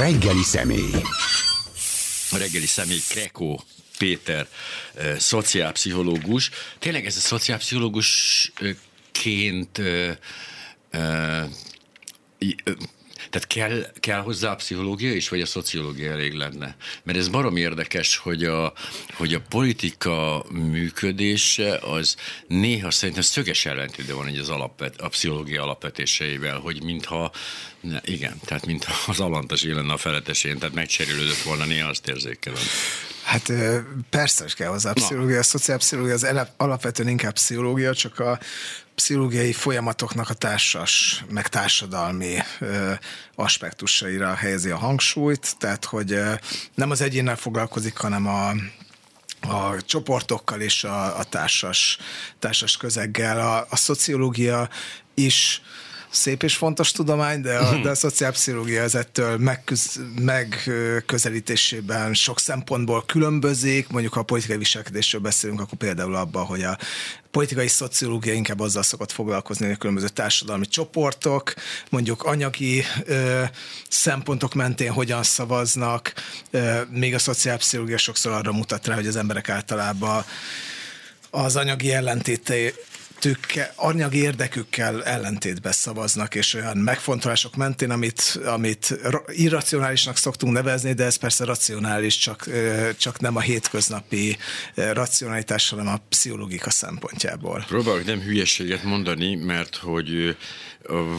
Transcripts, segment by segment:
reggeli személy. A reggeli személy Krekó Péter, eh, szociálpszichológus. Tényleg ez a szociálpszichológusként eh, eh, tehát kell, kell hozzá a pszichológia is, vagy a szociológia elég lenne? Mert ez barom érdekes, hogy a, hogy a politika működése az néha szerintem szöges ellentétben van így az alapvet, a pszichológia alapvetéseivel, hogy mintha, ne, igen, tehát mintha az alantas lenne a feletesén, tehát megcserélődött volna, néha azt érzékelem. Hát persze, hogy kell hozzá a pszichológia, a szociálpszichológia az alapvetően inkább pszichológia, csak a pszichológiai folyamatoknak a társas, meg társadalmi ö, aspektusaira helyezi a hangsúlyt, tehát hogy ö, nem az egyénnel foglalkozik, hanem a, a csoportokkal és a, a társas, társas közeggel. A, a szociológia is szép és fontos tudomány, de a, de a szociálpszichológia ez ettől megköz, megközelítésében sok szempontból különbözik. Mondjuk, ha a politikai viselkedésről beszélünk, akkor például abban, hogy a politikai szociológia inkább azzal szokott foglalkozni, hogy a különböző társadalmi csoportok, mondjuk anyagi ö, szempontok mentén hogyan szavaznak, ö, még a szociálpszichológia sokszor arra mutat rá, hogy az emberek általában az anyagi ellentéte tükkel, anyagi érdekükkel ellentétbe szavaznak, és olyan megfontolások mentén, amit, amit ra- irracionálisnak szoktunk nevezni, de ez persze racionális, csak, csak nem a hétköznapi racionalitás, hanem a pszichológika szempontjából. Próbálok nem hülyeséget mondani, mert hogy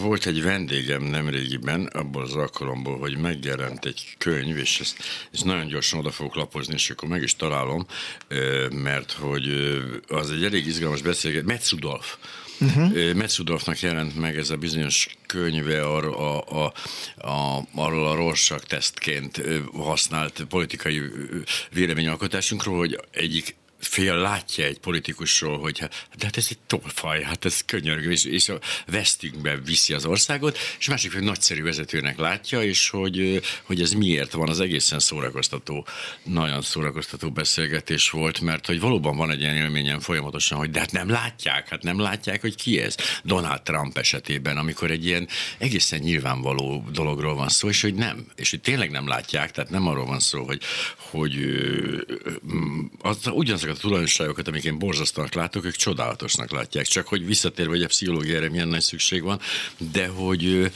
volt egy vendégem nemrégiben, abból az alkalomból, hogy megjelent egy könyv, és ezt, ezt nagyon gyorsan oda fogok lapozni, és akkor meg is találom, mert hogy az egy elég izgalmas beszélgetés. Metz Rudolf. Uh-huh. Metz Rudolfnak jelent meg ez a bizonyos könyve ar, a, a, a, arról a Rorschach tesztként használt politikai véleményalkotásunkról, hogy egyik fél látja egy politikusról, hogy hát, de hát ez egy tolfaj, hát ez könyörgő, és, és a vesztünkbe viszi az országot, és másik fél nagyszerű vezetőnek látja, és hogy, hogy ez miért van, az egészen szórakoztató, nagyon szórakoztató beszélgetés volt, mert hogy valóban van egy ilyen élményem folyamatosan, hogy de hát nem látják, hát nem látják, hogy ki ez. Donald Trump esetében, amikor egy ilyen egészen nyilvánvaló dologról van szó, és hogy nem, és hogy tényleg nem látják, tehát nem arról van szó, hogy, hogy ö, ö, az, ugyanazokat a tulajdonságokat, amik én borzasztónak látok, ők csodálatosnak látják. Csak hogy visszatérve, hogy a pszichológiára milyen nagy szükség van, de hogy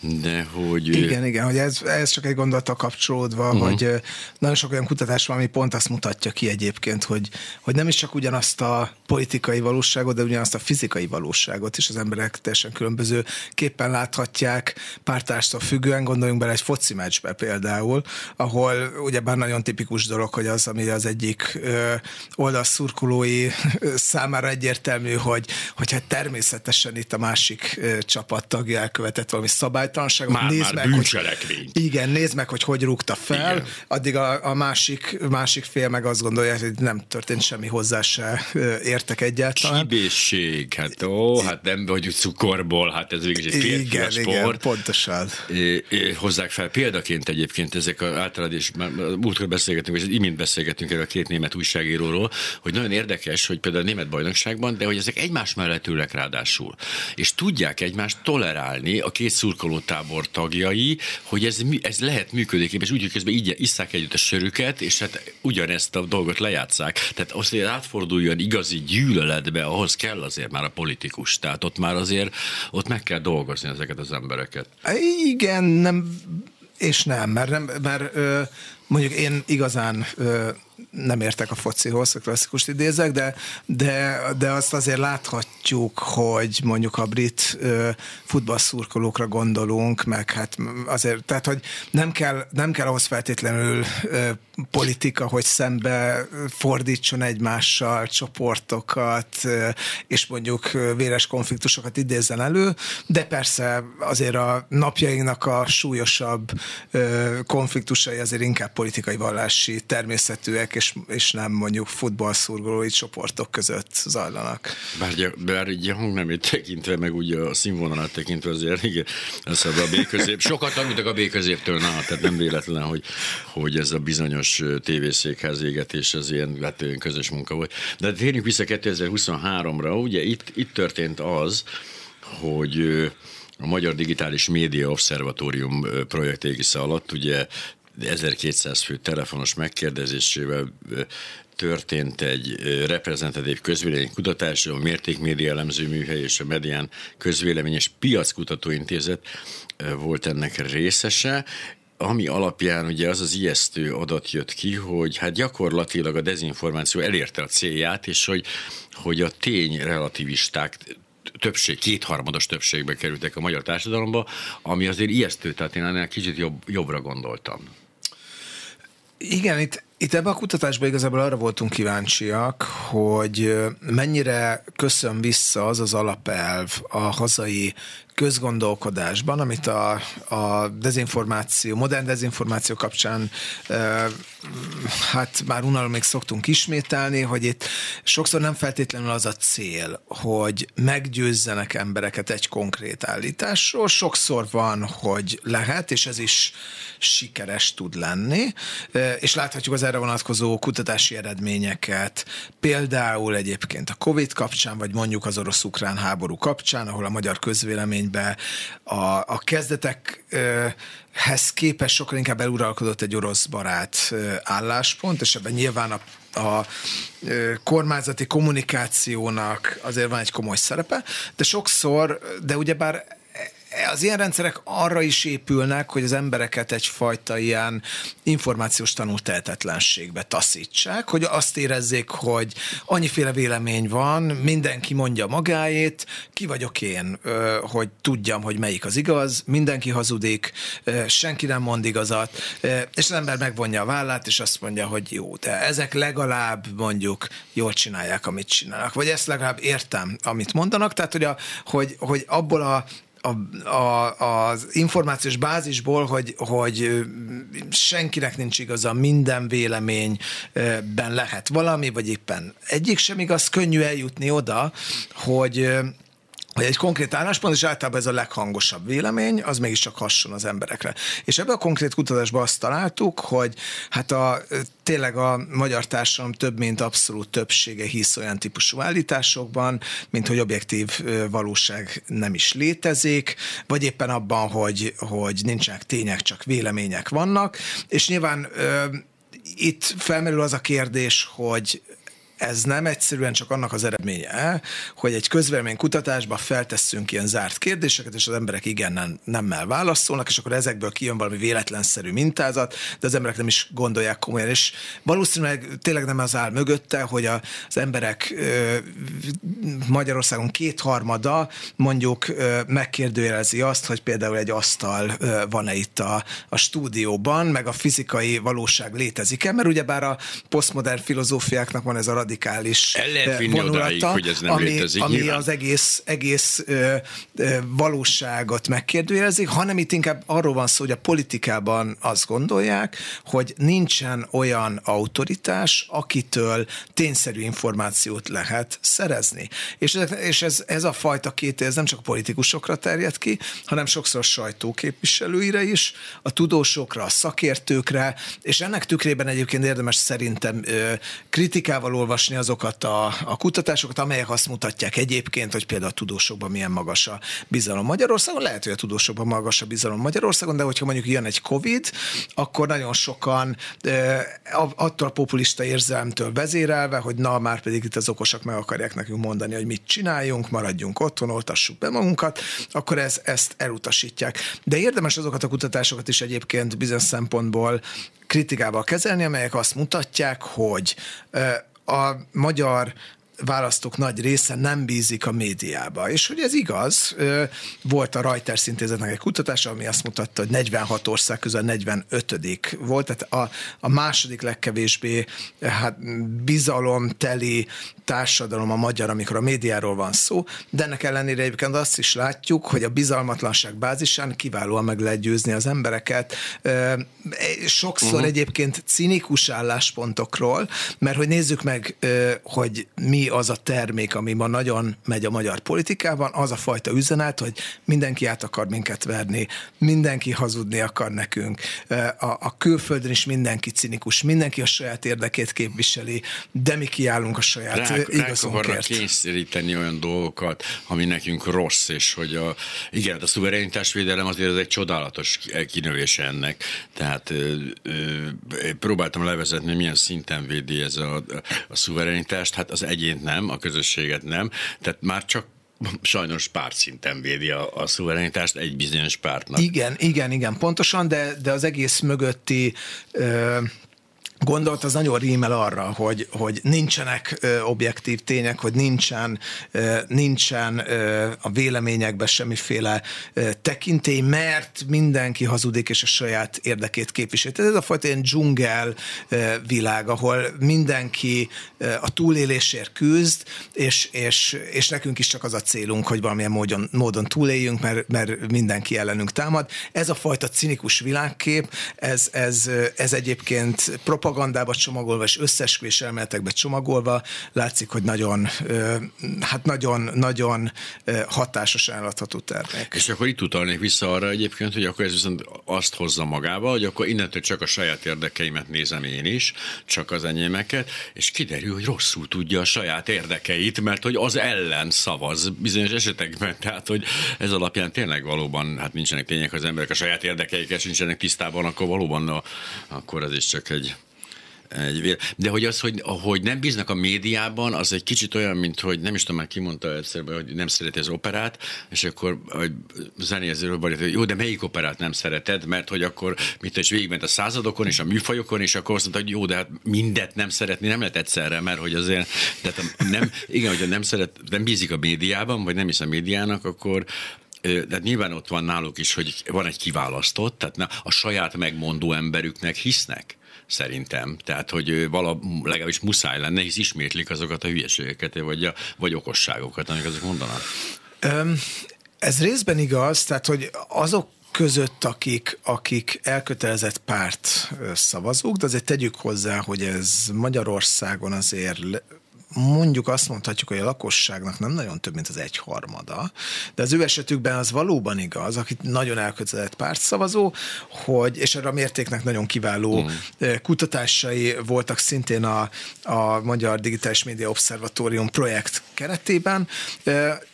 de hogy... Igen, igen, hogy ez, ez csak egy gondolata kapcsolódva, uh-huh. hogy nagyon sok olyan kutatás van, ami pont azt mutatja ki egyébként, hogy, hogy nem is csak ugyanazt a politikai valóságot, de ugyanazt a fizikai valóságot is az emberek teljesen különböző képpen láthatják, pártárstól függően, gondoljunk bele egy foci meccsbe például, ahol ugyebár nagyon tipikus dolog, hogy az, ami az egyik ö, oldalszurkolói számára egyértelmű, hogy, hogy hát természetesen itt a másik csapat tagja elkövetett valami szabálytalanságot. Már- nézd már meg, hogy, bűncselekmény. igen, nézd meg, hogy hogy rúgta fel, Igen. Igen. addig a, a másik, másik fél meg azt gondolja, hogy nem történt semmi hozzá se értek egyáltalán. Csibészség, hát ó, hát nem vagy cukorból, hát ez végig egy férfi Igen, igen, sport. pontosan. É, é, hozzák fel példaként egyébként ezek a általad, és már múltkor beszélgetünk, és imént beszélgetünk erről a két német újságíróról, hogy nagyon érdekes, hogy például a német bajnokságban, de hogy ezek egymás mellett ülnek ráadásul. És tudják egymást tolerálni a két szurkolótábor tagjai, hogy ez, ez lehet működőképes, úgy, hogy közben így isszák együtt a sörüket, és hát ugyanezt a dolgot lejátszák. Tehát az, hogy átforduljon igazi gyűlöletbe, ahhoz kell azért már a politikus. Tehát ott már azért, ott meg kell dolgozni ezeket az embereket. Igen, nem, és nem, mert, nem, mert mondjuk én igazán nem értek a focihoz, a klasszikust idézek, de, de, de azt azért láthatjuk, hogy mondjuk a brit ö, futballszurkolókra gondolunk, meg hát azért, tehát hogy nem kell, nem kell ahhoz feltétlenül ö, politika, hogy szembe fordítson egymással csoportokat, ö, és mondjuk véres konfliktusokat idézzen elő, de persze azért a napjainknak a súlyosabb ö, konfliktusai azért inkább politikai vallási természetűek, és, és nem mondjuk futballszurkolói csoportok között zajlanak. Bár, bár így a hangnemét tekintve, meg úgy a színvonalat tekintve azért, igen, az a B közép. Sokat tanultak a B középtől, na, tehát nem véletlen, hogy, hogy ez a bizonyos tévészékház égetés az ilyen, hát olyan közös munka volt. De térjünk vissza 2023-ra, ugye itt, itt történt az, hogy a Magyar Digitális Média Obszervatórium projekt égisze alatt ugye 1200 fő telefonos megkérdezésével történt egy reprezentatív közvéleménykutatás, a Mértékmédia elemző műhely és a Medián közvéleményes piackutatóintézet volt ennek részese, ami alapján ugye az az ijesztő adat jött ki, hogy hát gyakorlatilag a dezinformáció elérte a célját, és hogy, hogy a tény relativisták többség, kétharmados többségbe kerültek a magyar társadalomba, ami azért ijesztő, tehát én ennél kicsit jobb, jobbra gondoltam. Igen, itt, itt ebben a kutatásban igazából arra voltunk kíváncsiak, hogy mennyire köszön vissza az az alapelv a hazai közgondolkodásban, amit a, a dezinformáció, modern dezinformáció kapcsán hát már unalomig szoktunk ismételni, hogy itt sokszor nem feltétlenül az a cél, hogy meggyőzzenek embereket egy konkrét állításról, sokszor van, hogy lehet, és ez is sikeres tud lenni, és láthatjuk az erre vonatkozó kutatási eredményeket, például egyébként a Covid kapcsán, vagy mondjuk az orosz-ukrán háború kapcsán, ahol a magyar közvélemény be a, a kezdetekhez képest sokkal inkább eluralkodott egy orosz barát álláspont, és ebben nyilván a a kormányzati kommunikációnak azért van egy komoly szerepe, de sokszor, de ugyebár az ilyen rendszerek arra is épülnek, hogy az embereket egyfajta ilyen információs tanultehetetlenségbe taszítsák, hogy azt érezzék, hogy annyiféle vélemény van, mindenki mondja magáét, ki vagyok én, hogy tudjam, hogy melyik az igaz, mindenki hazudik, senki nem mond igazat, és az ember megvonja a vállát, és azt mondja, hogy jó, de ezek legalább mondjuk jól csinálják, amit csinálnak, vagy ezt legalább értem, amit mondanak, tehát hogy, a, hogy, hogy abból a a, a, az információs bázisból, hogy, hogy senkinek nincs igaza, minden véleményben lehet valami, vagy éppen egyik sem igaz, könnyű eljutni oda, hogy egy konkrét álláspont, és általában ez a leghangosabb vélemény, az mégiscsak hasson az emberekre. És ebben a konkrét kutatásban azt találtuk, hogy hát a, tényleg a magyar társadalom több mint abszolút többsége hisz olyan típusú állításokban, mint hogy objektív valóság nem is létezik, vagy éppen abban, hogy, hogy nincsenek tények, csak vélemények vannak, és nyilván itt felmerül az a kérdés, hogy ez nem egyszerűen csak annak az eredménye, hogy egy közvélemény kutatásba feltesszünk ilyen zárt kérdéseket, és az emberek igen nem, nemmel válaszolnak, és akkor ezekből kijön valami véletlenszerű mintázat, de az emberek nem is gondolják komolyan, és valószínűleg tényleg nem az áll mögötte, hogy a, az emberek Magyarországon kétharmada mondjuk megkérdőjelezi azt, hogy például egy asztal van-e itt a, a stúdióban, meg a fizikai valóság létezik-e, mert ugyebár a posztmodern filozófiáknak van ez a radikális El lehet vinni vonulata, odáig, hogy ez nem ami, létezik. Ami nyilván. az egész, egész ö, ö, valóságot megkérdőjelezik, hanem itt inkább arról van szó, hogy a politikában azt gondolják, hogy nincsen olyan autoritás, akitől tényszerű információt lehet szerezni. És, ez, és ez, ez a fajta két, ez nem csak politikusokra terjed ki, hanem sokszor sajtóképviselőire is, a tudósokra, a szakértőkre, és ennek tükrében egyébként érdemes szerintem ö, kritikával olvasni olvasni azokat a, a kutatásokat, amelyek azt mutatják egyébként, hogy például a tudósokban milyen magas a bizalom Magyarországon. Lehet, hogy a tudósokban magas a bizalom Magyarországon, de hogyha mondjuk jön egy COVID, akkor nagyon sokan attól a populista érzelmtől vezérelve, hogy na, már pedig itt az okosak meg akarják nekünk mondani, hogy mit csináljunk, maradjunk otthon, oltassuk be magunkat, akkor ez, ezt elutasítják. De érdemes azokat a kutatásokat is egyébként bizonyos szempontból kritikával kezelni, amelyek azt mutatják, hogy a magyar választók nagy része nem bízik a médiába. És hogy ez igaz, volt a Reuters intézetnek egy kutatása, ami azt mutatta, hogy 46 ország közül 45 volt, tehát a, a második legkevésbé hát, bizalomteli társadalom a magyar, amikor a médiáról van szó, de ennek ellenére egyébként azt is látjuk, hogy a bizalmatlanság bázisán kiválóan meg lehet győzni az embereket. Sokszor uh-huh. egyébként cinikus álláspontokról, mert hogy nézzük meg, hogy mi mi az a termék, ami ma nagyon megy a magyar politikában, az a fajta üzenet, hogy mindenki át akar minket verni, mindenki hazudni akar nekünk, a, a külföldön is mindenki cinikus, mindenki a saját érdekét képviseli, de mi kiállunk a saját rá, igazunkért. Rá kényszeríteni olyan dolgokat, ami nekünk rossz, és hogy a, igen, a szuverenitásvédelem azért ez egy csodálatos kinövése ennek. Tehát ö, ö, próbáltam levezetni, milyen szinten védi ez a, a szuverenitást. Hát az egyént nem, a közösséget nem. Tehát már csak sajnos pártszinten védi a, a szuverenitást egy bizonyos pártnak. Igen, igen, igen, pontosan, de, de az egész mögötti ö, gondolt, az nagyon rímel arra, hogy, hogy nincsenek ö, objektív tények, hogy nincsen, ö, nincsen ö, a véleményekben semmiféle ö, tekintély, mert mindenki hazudik és a saját érdekét képviseli. Tehát ez a fajta ilyen dzsungel ö, világ, ahol mindenki ö, a túlélésért küzd, és, és, és nekünk is csak az a célunk, hogy valamilyen módon, módon túléljünk, mert, mert mindenki ellenünk támad. Ez a fajta cinikus világkép, ez, ez, ez egyébként propaganda propagandába csomagolva és összesküvés elméletekbe csomagolva látszik, hogy nagyon, hát nagyon, nagyon hatásos eladható termék. És akkor itt utalnék vissza arra egyébként, hogy akkor ez viszont azt hozza magába, hogy akkor innentől csak a saját érdekeimet nézem én is, csak az enyémeket, és kiderül, hogy rosszul tudja a saját érdekeit, mert hogy az ellen szavaz bizonyos esetekben. Tehát, hogy ez alapján tényleg valóban, hát nincsenek tények az emberek a saját érdekeikkel nincsenek tisztában, akkor valóban na, akkor ez is csak egy egy De hogy az, hogy, hogy nem bíznak a médiában, az egy kicsit olyan, mint hogy nem is tudom, már kimondta egyszer, hogy nem szereti az operát, és akkor hogy zenéző hogy jó, de melyik operát nem szereted, mert hogy akkor mit is végigment a századokon és a műfajokon, és akkor azt mondta, hogy jó, de hát mindet nem szeretni nem lehet egyszerre, mert hogy azért, de nem, igen, hogyha nem szeret, nem bízik a médiában, vagy nem is a médiának, akkor de nyilván ott van náluk is, hogy van egy kiválasztott, tehát a saját megmondó emberüknek hisznek szerintem. Tehát, hogy vala, legalábbis muszáj lenne, hisz ismétlik azokat a hülyeségeket, vagy, a, vagy okosságokat, amik azok mondanak. Um, ez részben igaz, tehát, hogy azok között, akik, akik elkötelezett párt szavazók, de azért tegyük hozzá, hogy ez Magyarországon azért mondjuk azt mondhatjuk, hogy a lakosságnak nem nagyon több, mint az egyharmada, de az ő esetükben az valóban igaz, akit nagyon elkötelezett pártszavazó, hogy, és erre a mértéknek nagyon kiváló mm. kutatásai voltak szintén a, a Magyar Digitális Média Obszervatórium projekt keretében.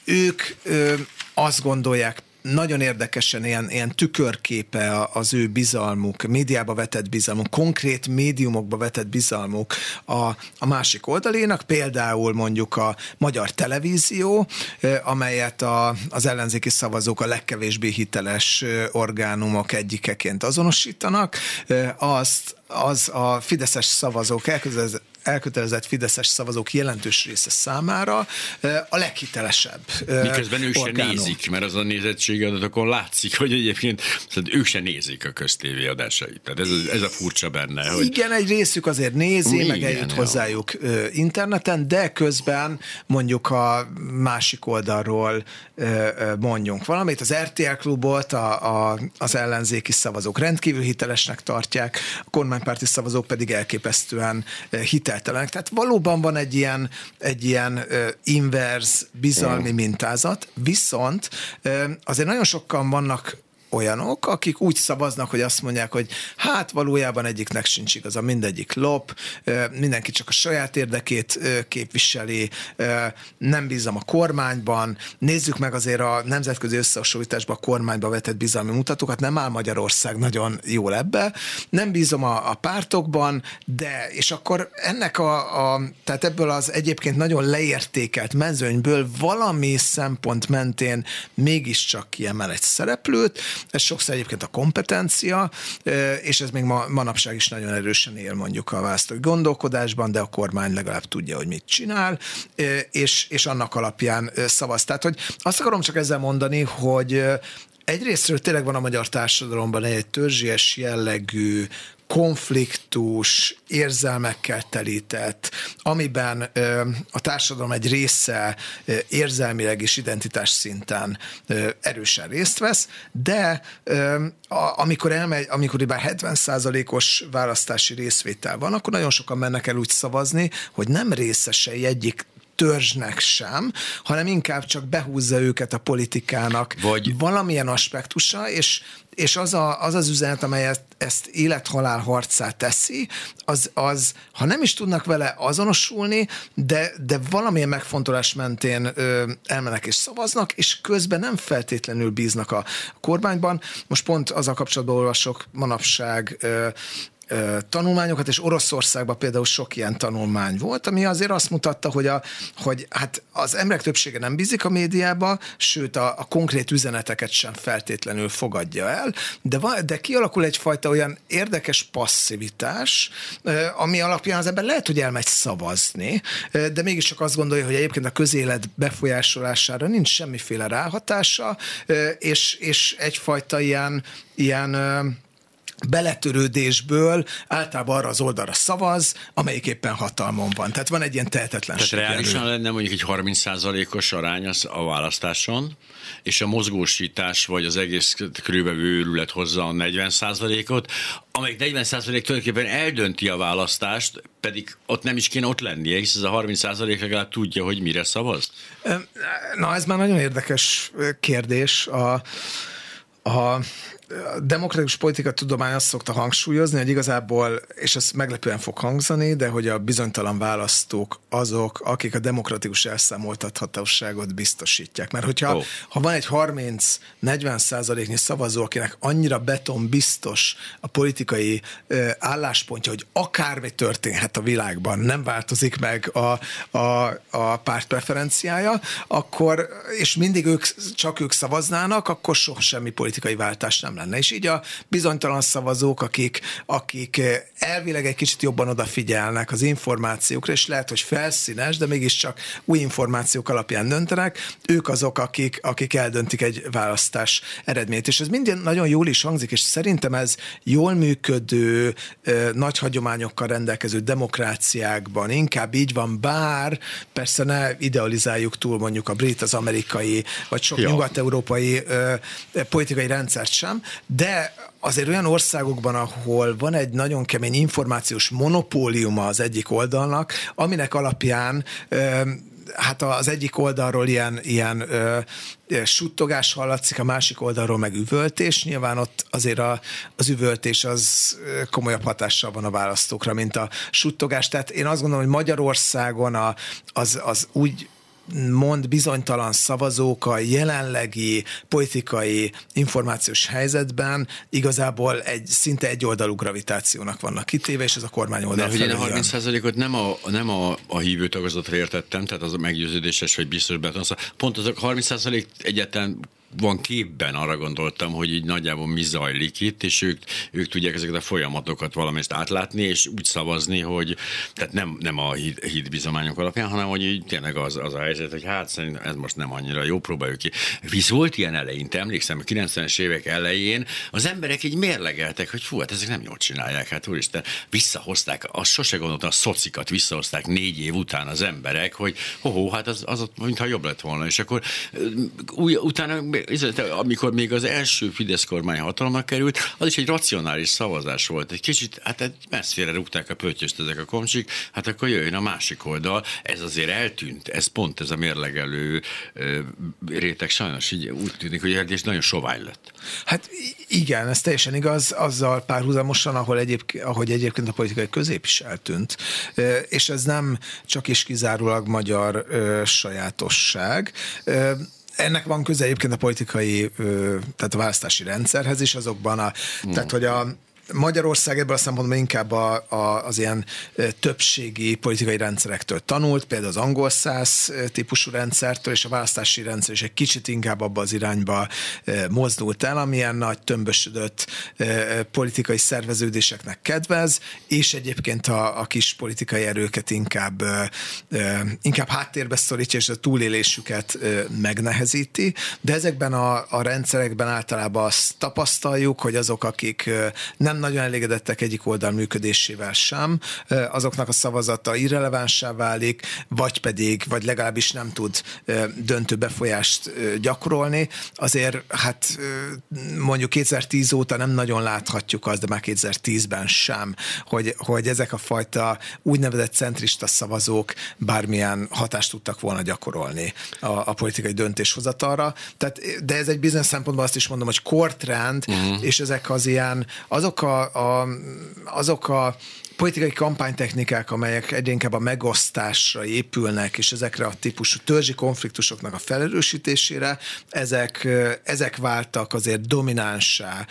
Ők azt gondolják nagyon érdekesen ilyen, ilyen tükörképe az ő bizalmuk, médiába vetett bizalmuk, konkrét médiumokba vetett bizalmuk a, a másik oldalénak, például mondjuk a magyar televízió, amelyet a, az ellenzéki szavazók a legkevésbé hiteles orgánumok egyikeként azonosítanak, azt az a fideszes szavazók elkötelezett elkötelezett fideszes szavazók jelentős része számára a leghitelesebb. Miközben ők sem nézik, mert az a nézettségi adatokon látszik, hogy egyébként szóval ők sem nézik a köztévé adásait. Tehát ez, ez a furcsa benne. Hogy... Igen, egy részük azért nézi, Igen, meg eljut hozzájuk interneten, de közben mondjuk a másik oldalról mondjunk valamit. Az RTL klubot a, a, az ellenzéki szavazók rendkívül hitelesnek tartják, a kormánypárti szavazók pedig elképesztően hitelesnek hiteltelenek. Tehát valóban van egy ilyen, egy ilyen uh, inverz bizalmi mintázat, viszont uh, azért nagyon sokan vannak olyanok, akik úgy szavaznak, hogy azt mondják, hogy hát valójában egyiknek sincs igaza, mindegyik lop, mindenki csak a saját érdekét képviseli, nem bízom a kormányban, nézzük meg azért a nemzetközi összehasonlításban a kormányba vetett bizalmi mutatókat, nem áll Magyarország nagyon jól ebbe, nem bízom a, a pártokban, de, és akkor ennek a, a, tehát ebből az egyébként nagyon leértékelt mezőnyből valami szempont mentén mégiscsak kiemel egy szereplőt, ez sokszor egyébként a kompetencia, és ez még ma, manapság is nagyon erősen él mondjuk a választói gondolkodásban, de a kormány legalább tudja, hogy mit csinál, és, és annak alapján szavaz. Tehát, hogy azt akarom csak ezzel mondani, hogy egyrésztről tényleg van a magyar társadalomban egy törzsies jellegű konfliktus, érzelmekkel telített, amiben a társadalom egy része érzelmileg és identitás szinten erősen részt vesz, de amikor elmegy, amikor bár 70%-os választási részvétel van, akkor nagyon sokan mennek el úgy szavazni, hogy nem részesei egyik törzsnek sem, hanem inkább csak behúzza őket a politikának Vagy... valamilyen aspektusa, és és az, a, az az üzenet, amely ezt, ezt élethalál harcá teszi, az, az, ha nem is tudnak vele azonosulni, de, de valamilyen megfontolás mentén ö, elmenek és szavaznak, és közben nem feltétlenül bíznak a kormányban. Most pont az a kapcsolatban olvasok manapság ö, tanulmányokat, és Oroszországban például sok ilyen tanulmány volt, ami azért azt mutatta, hogy, a, hogy hát az emberek többsége nem bízik a médiába, sőt a, a konkrét üzeneteket sem feltétlenül fogadja el, de, de kialakul egyfajta olyan érdekes passzivitás, ami alapján az ember lehet, hogy elmegy szavazni, de mégiscsak azt gondolja, hogy egyébként a közélet befolyásolására nincs semmiféle ráhatása, és, és egyfajta ilyen, ilyen beletörődésből általában arra az oldalra szavaz, amelyik éppen hatalmon van. Tehát van egy ilyen tehetetlenség. Tehát reálisan lenne mondjuk egy 30%-os arány az a választáson, és a mozgósítás vagy az egész körülbelül őrület hozza a 40%-ot, amelyik 40% tulajdonképpen eldönti a választást, pedig ott nem is kéne ott lennie, hisz ez a 30% legalább tudja, hogy mire szavaz. Na, ez már nagyon érdekes kérdés. A, a a demokratikus politika tudomány azt szokta hangsúlyozni, hogy igazából, és ez meglepően fog hangzani, de hogy a bizonytalan választók azok, akik a demokratikus elszámoltathatóságot biztosítják. Mert hogyha oh. ha van egy 30-40 százaléknyi szavazó, akinek annyira beton biztos a politikai ö, álláspontja, hogy akármi történhet a világban, nem változik meg a, a, a párt preferenciája, akkor, és mindig ők, csak ők szavaznának, akkor soha semmi politikai váltás nem lenne. És így a bizonytalan szavazók, akik, akik eh, elvileg egy kicsit jobban odafigyelnek az információkra, és lehet, hogy felszínes, de mégiscsak új információk alapján döntenek, ők azok, akik, akik eldöntik egy választás eredményt. És ez minden nagyon jól is hangzik, és szerintem ez jól működő, eh, nagy hagyományokkal rendelkező demokráciákban inkább így van, bár persze ne idealizáljuk túl mondjuk a brit, az amerikai, vagy sok ja. nyugat-európai eh, politikai rendszert sem, de azért olyan országokban, ahol van egy nagyon kemény információs monopóliuma az egyik oldalnak, aminek alapján hát az egyik oldalról ilyen, ilyen ö, suttogás hallatszik, a másik oldalról meg üvöltés. Nyilván ott azért a, az üvöltés az komolyabb hatással van a választókra, mint a suttogás. Tehát én azt gondolom, hogy Magyarországon a, az, az úgy mond bizonytalan szavazók a jelenlegi politikai információs helyzetben igazából egy szinte egyoldalú gravitációnak vannak kitéve, és ez a kormány oldal Mert hogy én a 30%-ot nem a, nem a, a hívő tagozatra értettem, tehát az a meggyőződéses, hogy biztos beton. Pont az a 30% egyetlen van képben arra gondoltam, hogy így nagyjából mi zajlik itt, és ők, ők tudják ezeket a folyamatokat valamit átlátni, és úgy szavazni, hogy tehát nem, nem a híd, hídbizományok alapján, hanem hogy így tényleg az, az a helyzet, hogy hát szerintem ez most nem annyira jó, próbáljuk ki. Visz volt ilyen eleinte, emlékszem, a 90-es évek elején az emberek így mérlegeltek, hogy fú, hát ezek nem jól csinálják, hát úristen, visszahozták, azt sose gondoltam, a szocikat visszahozták négy év után az emberek, hogy ho, hát az, az mintha jobb lett volna, és akkor új, utána amikor még az első Fidesz kormány hatalma került, az is egy racionális szavazás volt. Egy kicsit, hát egy messzire rúgták a pöttyöst ezek a komcsik, hát akkor jöjjön a másik oldal. Ez azért eltűnt, ez pont ez a mérlegelő réteg sajnos így úgy tűnik, hogy és nagyon sovány lett. Hát igen, ez teljesen igaz, azzal párhuzamosan, ahol egyébként, ahogy egyébként a politikai közép is eltűnt. És ez nem csak is kizárólag magyar sajátosság ennek van köze egyébként a politikai, tehát a választási rendszerhez is, azokban a, mm. tehát hogy a Magyarország ebből a szempontból inkább a, a, az ilyen többségi politikai rendszerektől tanult, például az angol száz típusú rendszertől, és a választási rendszer is egy kicsit inkább abba az irányba mozdult el, amilyen nagy tömbösödött politikai szerveződéseknek kedvez, és egyébként a, a kis politikai erőket inkább, inkább háttérbe szorítja, és a túlélésüket megnehezíti, de ezekben a, a rendszerekben általában azt tapasztaljuk, hogy azok, akik nem nem nagyon elégedettek egyik oldal működésével sem, azoknak a szavazata irrelevánsá válik, vagy pedig, vagy legalábbis nem tud döntő befolyást gyakorolni. Azért hát mondjuk 2010 óta nem nagyon láthatjuk azt, de már 2010-ben sem, hogy, hogy ezek a fajta úgynevezett centrista szavazók bármilyen hatást tudtak volna gyakorolni a, a politikai döntéshozatalra. Tehát, de ez egy bizonyos szempontból azt is mondom, hogy kortrend, uh-huh. és ezek az ilyen, azok a, a azok a politikai kampánytechnikák, amelyek egyre inkább a megosztásra épülnek, és ezekre a típusú törzsi konfliktusoknak a felerősítésére, ezek, ezek váltak azért dominánsá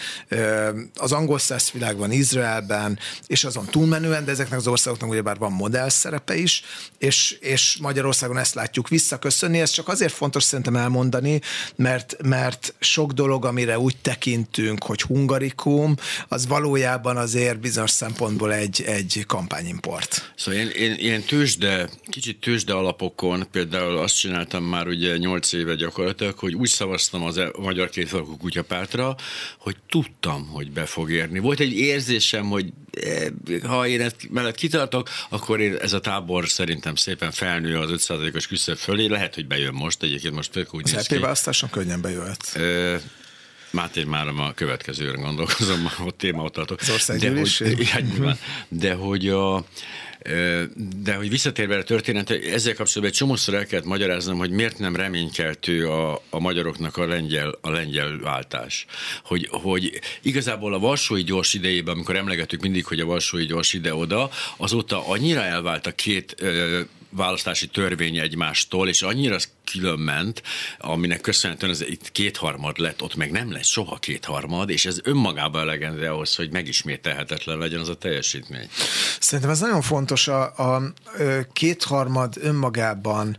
az angol száz világban, Izraelben, és azon túlmenően, de ezeknek az országoknak ugyebár van modell szerepe is, és, és Magyarországon ezt látjuk visszaköszönni. Ez csak azért fontos szerintem elmondani, mert, mert sok dolog, amire úgy tekintünk, hogy hungarikum, az valójában azért bizonyos szempontból egy, egy egy kampányimport. Szóval én, én ilyen tőzsde, kicsit tőzsde alapokon például azt csináltam már ugye 8 éve gyakorlatilag, hogy úgy szavaztam az e- Magyar Kétfarkú Kutyapártra, hogy tudtam, hogy be fog érni. Volt egy érzésem, hogy e, ha én ezt mellett kitartok, akkor én, ez a tábor szerintem szépen felnő az 5%-os küszöb fölé. Lehet, hogy bejön most, egyébként most tök úgy az néz választáson könnyen bejöhet. Máté már a következőre gondolkozom, a téma ott tartok. De hogy, de hogy a de hogy visszatérve a történet, ezzel kapcsolatban egy csomószor el kellett magyaráznom, hogy miért nem reménykeltő a, a magyaroknak a lengyel, a lengyel váltás. Hogy, hogy igazából a Varsói gyors idejében, amikor emlegetük mindig, hogy a Varsói gyors ide-oda, azóta annyira elvált a két választási törvény egymástól, és annyira különment, aminek köszönhetően ez itt kétharmad lett, ott meg nem lesz soha kétharmad, és ez önmagában elegendő ahhoz, hogy megismételhetetlen legyen az a teljesítmény. Szerintem ez nagyon fontos, a, a kétharmad önmagában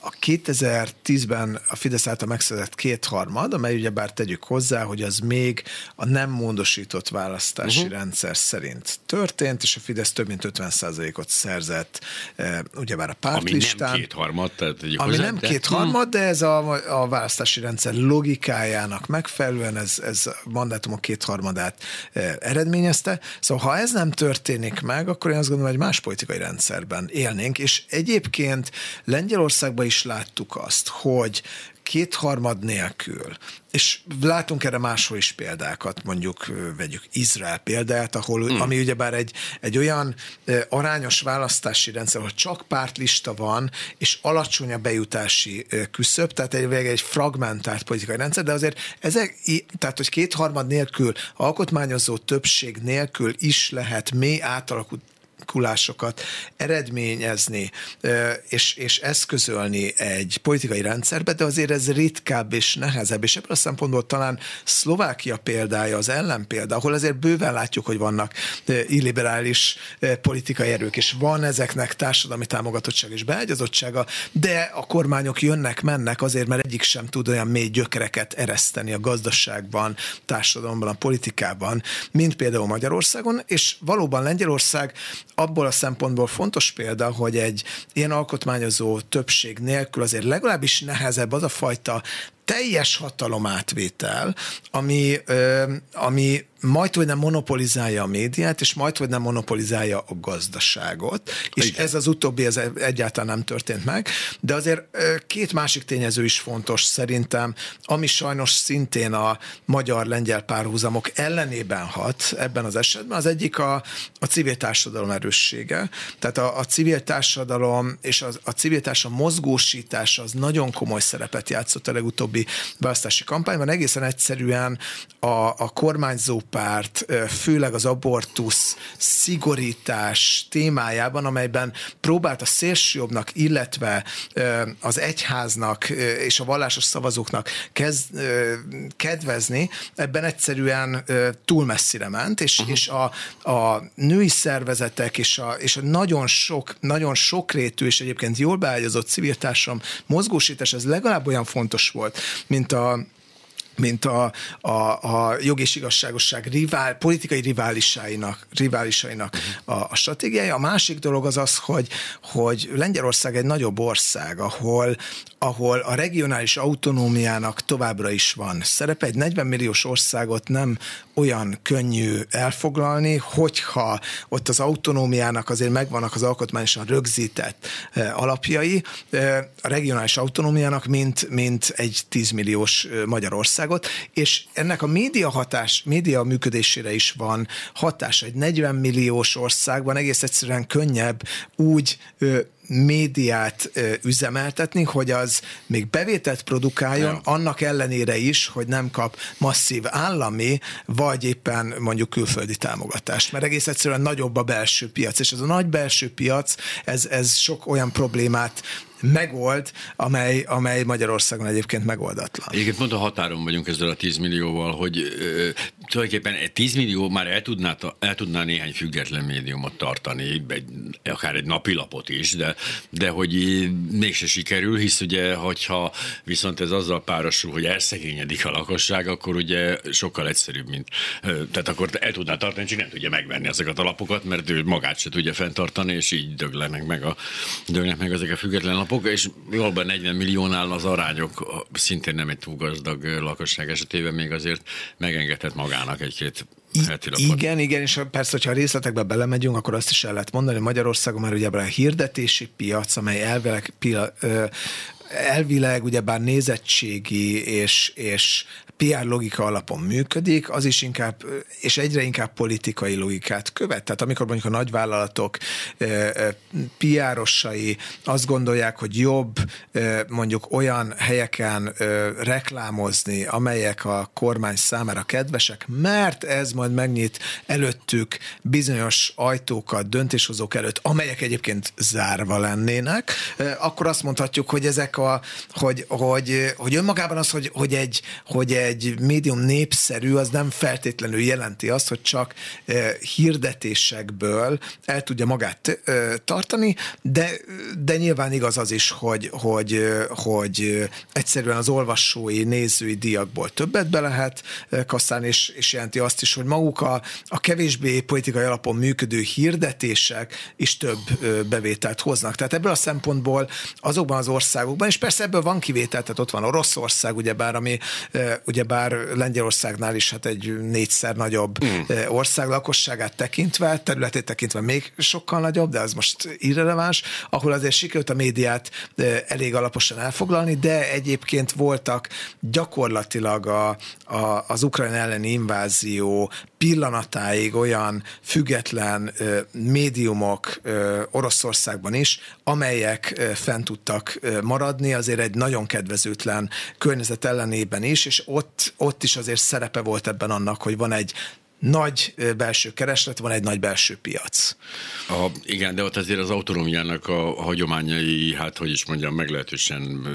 a 2010-ben a Fidesz által megszerzett kétharmad, amely ugyebár tegyük hozzá, hogy az még a nem módosított választási uh-huh. rendszer szerint történt, és a Fidesz több mint 50%-ot szerzett ugyebár a pártlistán. Ami nem kétharmad, tehát Ami hozzá, nem de... kétharmad, de ez a, a választási rendszer logikájának megfelelően ez, ez a mandátumok kétharmadát eredményezte. Szóval ha ez nem történik meg, akkor én azt gondolom, hogy más politikai rendszerben élnénk, és egyébként Lengyelország Magyarországban is láttuk azt, hogy kétharmad nélkül, és látunk erre máshol is példákat, mondjuk vegyük Izrael példát, ahol, hmm. ami ugyebár egy, egy olyan arányos választási rendszer, ahol csak pártlista van, és alacsony a bejutási küszöb, tehát egy, egy fragmentált politikai rendszer, de azért ezek, tehát hogy kétharmad nélkül, alkotmányozó többség nélkül is lehet mély átalakult alakulásokat eredményezni és, és eszközölni egy politikai rendszerbe, de azért ez ritkább és nehezebb, és ebből a szempontból talán Szlovákia példája az ellenpélda, ahol azért bőven látjuk, hogy vannak illiberális politikai erők, és van ezeknek társadalmi támogatottság és beágyazottsága, de a kormányok jönnek, mennek azért, mert egyik sem tud olyan mély gyökereket ereszteni a gazdaságban, társadalomban, a politikában, mint például Magyarországon, és valóban Lengyelország abból a szempontból fontos példa, hogy egy ilyen alkotmányozó többség nélkül azért legalábbis nehezebb az a fajta teljes hatalomátvétel, ami, ami majd, hogy nem monopolizálja a médiát, és majd, hogy nem monopolizálja a gazdaságot, és Igen. ez az utóbbi ez egyáltalán nem történt meg, de azért két másik tényező is fontos szerintem, ami sajnos szintén a magyar-lengyel párhuzamok ellenében hat ebben az esetben, az egyik a, a civil társadalom erőssége, tehát a, a civil társadalom és a, a civil társadalom mozgósítása az nagyon komoly szerepet játszott a legutóbbi választási kampányban, egészen egyszerűen a, a kormányzó párt, főleg az abortusz szigorítás témájában, amelyben próbált a szélsőjobbnak, illetve az egyháznak és a vallásos szavazóknak kez, kedvezni, ebben egyszerűen túl messzire ment, és, uh-huh. és a, a női szervezetek és a, és a nagyon sok, nagyon sokrétű és egyébként jól beágyazott civil társadalom mozgósítás, ez legalább olyan fontos volt, mint a mint a, a, a jog és igazságosság rivál, politikai riválisainak, riválisainak a, a stratégiája. A másik dolog az az, hogy, hogy Lengyelország egy nagyobb ország, ahol, ahol a regionális autonómiának továbbra is van szerepe. Egy 40 milliós országot nem olyan könnyű elfoglalni, hogyha ott az autonómiának azért megvannak az alkotmányosan rögzített eh, alapjai, eh, a regionális autonómiának, mint, mint egy 10 milliós eh, Magyarországot, és ennek a média hatás, média működésére is van hatás. Egy 40 milliós országban egész egyszerűen könnyebb úgy médiát üzemeltetni, hogy az még bevételt produkáljon, ja. annak ellenére is, hogy nem kap masszív állami, vagy éppen mondjuk külföldi támogatást, mert egész egyszerűen nagyobb a belső piac, és ez a nagy belső piac, ez, ez sok olyan problémát megold, amely, amely Magyarországon egyébként megoldatlan. Egyébként pont a határon vagyunk ezzel a 10 millióval, hogy ö, tulajdonképpen 10 millió már el tudná, el tudná néhány független médiumot tartani, egy, akár egy napilapot is, de, de hogy mégse sikerül, hisz ugye, hogyha viszont ez azzal párosul, hogy elszegényedik a lakosság, akkor ugye sokkal egyszerűbb, mint, tehát akkor el tudná tartani, csak nem tudja megvenni ezeket a lapokat, mert ő magát se tudja fenntartani, és így döglenek meg, a, döglenek meg ezek a független lapok, és jól 40 milliónál az arányok szintén nem egy túl gazdag lakosság esetében még azért megengedhet magának egy-két igen, igen, és persze, hogyha a részletekbe belemegyünk, akkor azt is el lehet mondani, hogy Magyarországon már ugye a hirdetési piac, amely elvileg, pia, elvileg ugyebár nézettségi és, és PR logika alapon működik, az is inkább, és egyre inkább politikai logikát követ. Tehát amikor mondjuk a nagyvállalatok PR-osai azt gondolják, hogy jobb mondjuk olyan helyeken reklámozni, amelyek a kormány számára kedvesek, mert ez majd megnyit előttük bizonyos ajtókat döntéshozók előtt, amelyek egyébként zárva lennének, akkor azt mondhatjuk, hogy ezek a, hogy, hogy, hogy önmagában az, hogy, hogy egy, hogy egy médium népszerű, az nem feltétlenül jelenti azt, hogy csak hirdetésekből el tudja magát tartani, de, de nyilván igaz az is, hogy, hogy, hogy egyszerűen az olvasói, nézői díjakból többet be lehet kasszálni, és, és jelenti azt is, hogy maguk a, a kevésbé politikai alapon működő hirdetések is több bevételt hoznak. Tehát ebből a szempontból azokban az országokban, és persze ebből van kivétel, tehát ott van Oroszország, ugyebár, ami ugyebár Lengyelországnál is hát egy négyszer nagyobb mm. ország lakosságát tekintve, területét tekintve még sokkal nagyobb, de az most irreleváns, ahol azért sikerült a médiát elég alaposan elfoglalni, de egyébként voltak gyakorlatilag a, a, az ukrán elleni invázió pillanatáig olyan független ö, médiumok ö, Oroszországban is, amelyek ö, fent tudtak ö, maradni, azért egy nagyon kedvezőtlen környezet ellenében is, és ott, ott is azért szerepe volt ebben annak, hogy van egy nagy belső kereslet, van egy nagy belső piac. A, igen, de ott azért az autonómiának a hagyományai, hát hogy is mondjam, meglehetősen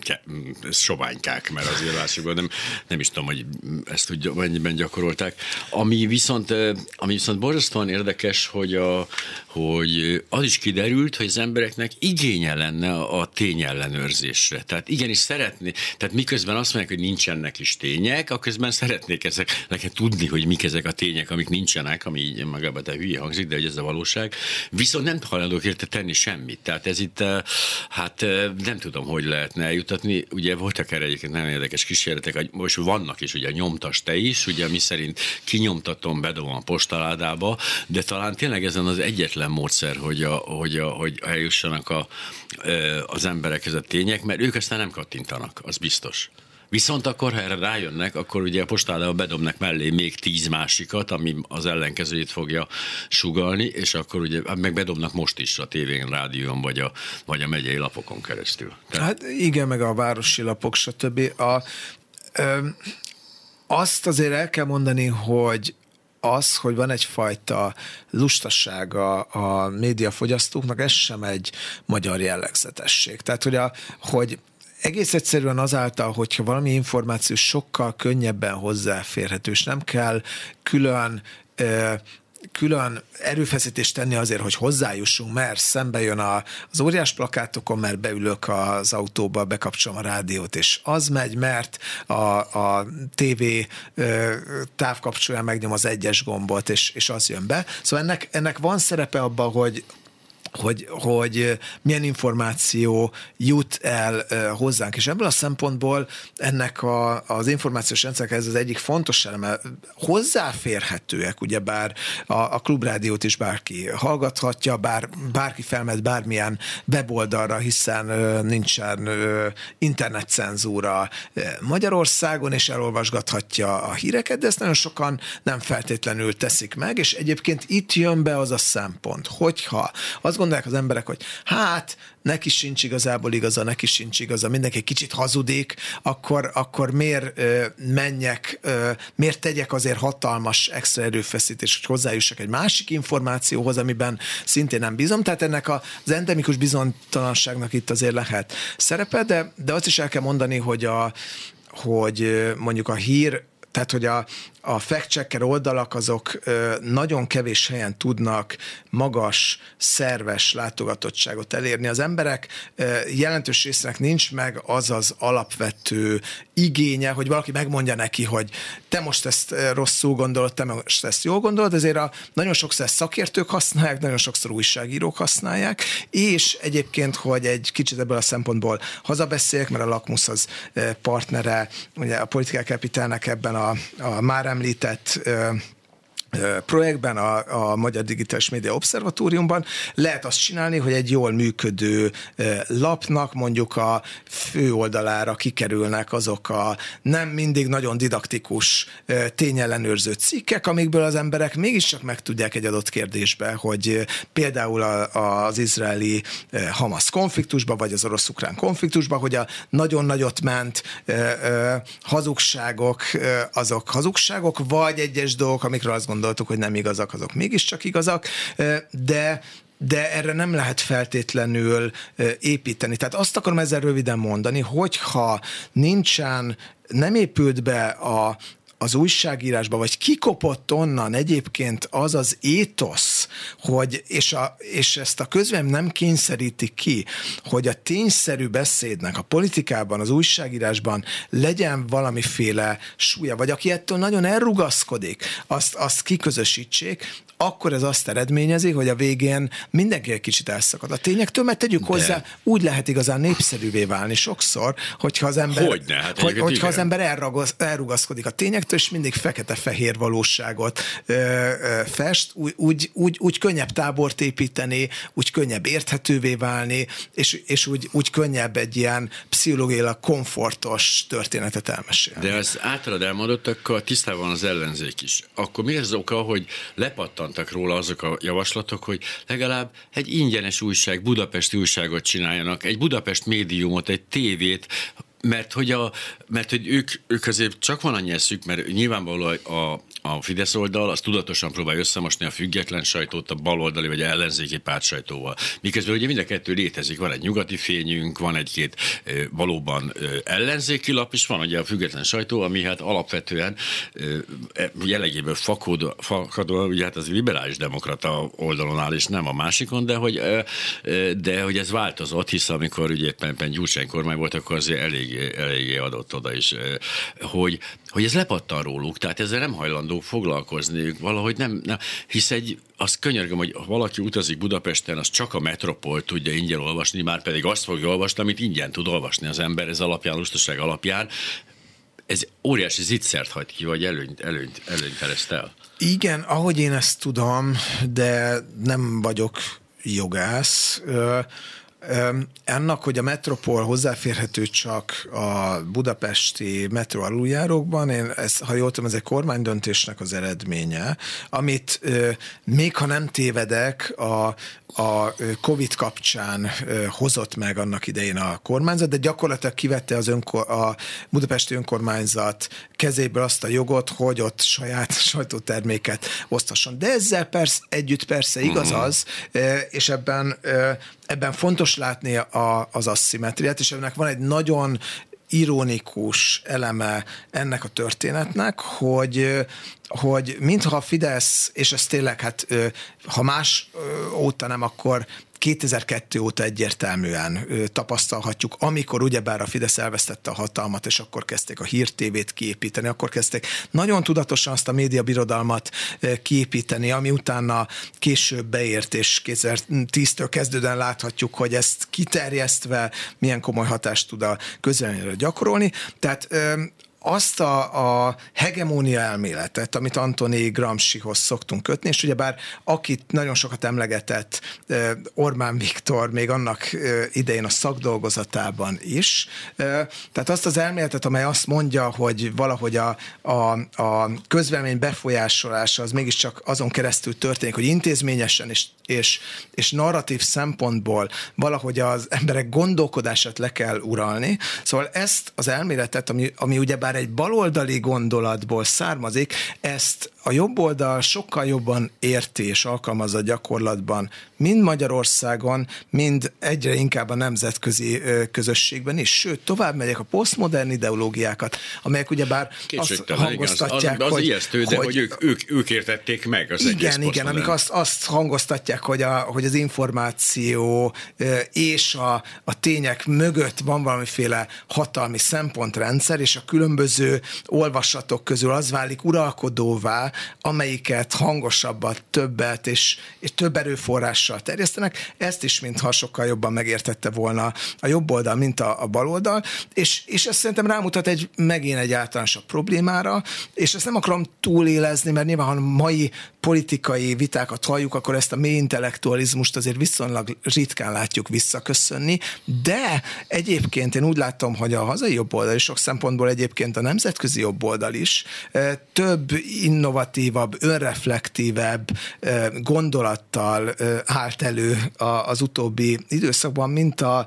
ke, soványkák, mert azért lássuk, nem, nem is tudom, hogy ezt tudja, mennyiben gyakorolták. Ami viszont, ami viszont borzasztóan érdekes, hogy, a, hogy az is kiderült, hogy az embereknek igénye lenne a tényellenőrzésre. Tehát igenis szeretné, tehát miközben azt mondják, hogy nincsenek is tények, akkor szeretnék ezeket tudni, hogy mik ezek a tények, amik nincsenek, ami így magában te hülye hangzik, de hogy ez a valóság. Viszont nem hajlandók érte tenni semmit. Tehát ez itt, eh, hát eh, nem tudom, hogy lehetne eljutatni. Ugye voltak erre egyébként nagyon érdekes kísérletek, most vannak is, ugye nyomtas te is, ugye mi szerint kinyomtatom, bedobom a postaládába, de talán tényleg ezen az egyetlen módszer, hogy, a, hogy, a, hogy eljussanak a, eh, az emberekhez a tények, mert ők aztán nem kattintanak, az biztos. Viszont akkor, ha erre rájönnek, akkor ugye a postádába bedobnak mellé még tíz másikat, ami az ellenkezőjét fogja sugalni, és akkor ugye hát meg bedobnak most is a tévén, rádión, vagy a, vagy a megyei lapokon keresztül. Tehát... Hát igen, meg a városi lapok, stb. A, ö, azt azért el kell mondani, hogy az, hogy van egyfajta lustasága a médiafogyasztóknak, ez sem egy magyar jellegzetesség. Tehát, hogy, a, hogy egész egyszerűen azáltal, hogyha valami információ sokkal könnyebben hozzáférhető, és nem kell külön külön erőfeszítést tenni azért, hogy hozzájussunk, mert szembe jön a, az óriás plakátokon, mert beülök az autóba, bekapcsolom a rádiót, és az megy, mert a, a TV távkapcsolóján megnyom az egyes gombot, és, és az jön be. Szóval ennek, ennek van szerepe abban, hogy, hogy, hogy milyen információ jut el hozzánk. És ebből a szempontból ennek a, az információs rendszerek ez az egyik fontos eleme. Hozzáférhetőek, ugyebár a, a klubrádiót is bárki hallgathatja, bár, bárki felmet bármilyen weboldalra, hiszen nincsen internetcenzúra Magyarországon, és elolvasgathatja a híreket, de ezt nagyon sokan nem feltétlenül teszik meg, és egyébként itt jön be az a szempont, hogyha az gondolják az emberek, hogy hát neki sincs igazából igaza, neki sincs igaza, mindenki egy kicsit hazudik, akkor, akkor miért ö, menjek, ö, miért tegyek azért hatalmas extra erőfeszítés, hogy hozzájussak egy másik információhoz, amiben szintén nem bízom. Tehát ennek az endemikus bizonytalanságnak itt azért lehet szerepe, de, de azt is el kell mondani, hogy a, hogy mondjuk a hír tehát, hogy a, a fact-checker oldalak azok nagyon kevés helyen tudnak magas, szerves látogatottságot elérni. Az emberek jelentős résznek nincs meg az az alapvető igénye, hogy valaki megmondja neki, hogy te most ezt rosszul gondolod, te most ezt jól gondolod, ezért a, nagyon sokszor szakértők használják, nagyon sokszor újságírók használják, és egyébként, hogy egy kicsit ebből a szempontból hazabeszéljek, mert a Lakmus az partnere, ugye a politikák kapitálnak ebben a, a már említett projektben, a, a Magyar Digitális Média Obszervatóriumban. Lehet azt csinálni, hogy egy jól működő lapnak mondjuk a fő oldalára kikerülnek azok a nem mindig nagyon didaktikus tényellenőrző cikkek, amikből az emberek mégiscsak megtudják egy adott kérdésbe, hogy például a, az izraeli Hamas konfliktusba, vagy az orosz-ukrán konfliktusba, hogy a nagyon nagyot ment hazugságok, azok hazugságok, vagy egyes dolgok, amikről azt gondoltuk, hogy nem igazak, azok mégiscsak igazak, de de erre nem lehet feltétlenül építeni. Tehát azt akarom ezzel röviden mondani, hogyha nincsen, nem épült be a, az újságírásba, vagy kikopott onnan egyébként az az étosz, hogy, és, a, és ezt a közvem nem kényszeríti ki, hogy a tényszerű beszédnek a politikában, az újságírásban legyen valamiféle súlya, vagy aki ettől nagyon elrugaszkodik, azt, azt kiközösítsék, akkor ez azt eredményezi, hogy a végén mindenki egy kicsit elszakad. A tényektől, mert tegyük De. hozzá, úgy lehet igazán népszerűvé válni sokszor, hogyha az ember, Hogyne, hát hogy, hogyha az ember elragasz, elrugaszkodik a tényektől, és mindig fekete-fehér valóságot ö, ö, fest, úgy, úgy, úgy, úgy könnyebb tábort építeni, úgy könnyebb érthetővé válni, és, és úgy, úgy könnyebb egy ilyen pszichológiailag komfortos történetet elmesélni. De az általad elmondottakkal tisztában az ellenzék is. Akkor mi az oka, hogy lepattan elhangzottak róla azok a javaslatok, hogy legalább egy ingyenes újság, budapesti újságot csináljanak, egy Budapest médiumot, egy tévét, mert hogy, a, mert hogy ők, ők azért csak van annyi eszük, mert nyilvánvalóan a, a Fidesz oldal az tudatosan próbálja összemosni a független sajtót a baloldali vagy ellenzéki párt sajtóval. Miközben ugye mind a kettő létezik, van egy nyugati fényünk, van egy-két valóban ellenzéki lap, és van ugye a független sajtó, ami hát alapvetően e, jellegéből fakódó, fakadó, ugye hát az liberális demokrata oldalon áll, és nem a másikon, de hogy, de hogy ez változott, hisz amikor ugye éppen, éppen Gyurcsány kormány volt, akkor azért eléggé, eléggé adott oda is, hogy, hogy ez lepattan róluk, tehát ezzel nem hajlandó foglalkozni, valahogy nem, nem hisz egy, azt könyörgöm, hogy ha valaki utazik Budapesten, az csak a metropol tudja ingyen olvasni, már pedig azt fogja olvasni, amit ingyen tud olvasni az ember, ez alapján, lustaság alapján, ez óriási zicsert hagy ki, vagy előnyt, előnyt, előnyt el. Igen, ahogy én ezt tudom, de nem vagyok jogász, ennek, hogy a metropol hozzáférhető csak a budapesti metro aluljárókban, én ezt, ha jól tudom, ez egy kormánydöntésnek az eredménye, amit még ha nem tévedek, a, a COVID kapcsán hozott meg annak idején a kormányzat, de gyakorlatilag kivette az önkor, a budapesti önkormányzat kezéből azt a jogot, hogy ott saját sajtóterméket osztasson. De ezzel persze, együtt persze igaz mhm. az, és ebben, ebben fontos látni a, az asszimetriát, és ennek van egy nagyon ironikus eleme ennek a történetnek, hogy hogy mintha a Fidesz, és ez tényleg, hát ha más óta nem, akkor 2002 óta egyértelműen tapasztalhatjuk, amikor ugyebár a Fidesz elvesztette a hatalmat, és akkor kezdték a hírtévét kiépíteni, akkor kezdték nagyon tudatosan azt a médiabirodalmat kiépíteni, ami utána később beért, és 2010-től kezdődően láthatjuk, hogy ezt kiterjesztve milyen komoly hatást tud a közvéleményre gyakorolni. Tehát azt a, a hegemónia elméletet, amit Antoni Gramscihoz szoktunk kötni, és ugyebár akit nagyon sokat emlegetett Orbán Viktor még annak idején a szakdolgozatában is, tehát azt az elméletet, amely azt mondja, hogy valahogy a, a, a közvélemény befolyásolása az mégiscsak azon keresztül történik, hogy intézményesen és, és, és narratív szempontból valahogy az emberek gondolkodását le kell uralni. Szóval ezt az elméletet, ami, ami ugyebár bár egy baloldali gondolatból származik, ezt a jobb oldal sokkal jobban érti és alkalmazza gyakorlatban, mind Magyarországon, mind egyre inkább a nemzetközi közösségben is. Sőt, tovább megyek a posztmodern ideológiákat, amelyek ugyebár azt hangoztatják, az, az, az hogy, ijesztő, de hogy, hogy ők, ők, ők értették meg az Igen, egész igen, amik azt, azt hangoztatják, hogy, a, hogy az információ és a, a tények mögött van valamiféle hatalmi szempontrendszer, és a különböző olvasatok közül az válik uralkodóvá, amelyiket hangosabbat, többet és, és több erőforrással terjesztenek, ezt is mintha sokkal jobban megértette volna a jobb oldal, mint a, a bal oldal, és, és ez szerintem rámutat egy megint egy általánosabb problémára, és ezt nem akarom túlélezni, mert nyilván ha mai politikai vitákat halljuk, akkor ezt a mély intellektualizmust azért viszonylag ritkán látjuk visszaköszönni, de egyébként én úgy látom, hogy a hazai jobb oldal és sok szempontból egyébként a nemzetközi jobb oldal is eh, több innovatív innovatívabb, önreflektívebb gondolattal állt elő az utóbbi időszakban, mint a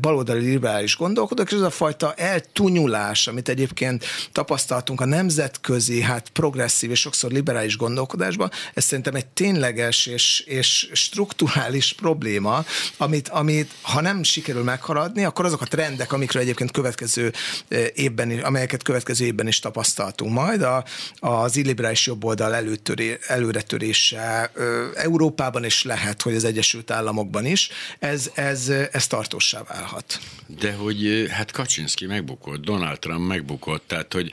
baloldali liberális gondolkodók, és ez a fajta eltunyulás, amit egyébként tapasztaltunk a nemzetközi, hát progresszív és sokszor liberális gondolkodásban, ez szerintem egy tényleges és, és strukturális probléma, amit, amit ha nem sikerül meghaladni, akkor azok a trendek, amikről egyébként következő évben, amelyeket következő évben is tapasztaltunk majd, a, az illiberális jobboldal előtöré, előretörése Európában is lehet, hogy az Egyesült Államokban is, ez, ez, ez tartósá válhat. De hogy hát Kaczynski megbukott, Donald Trump megbukott, tehát hogy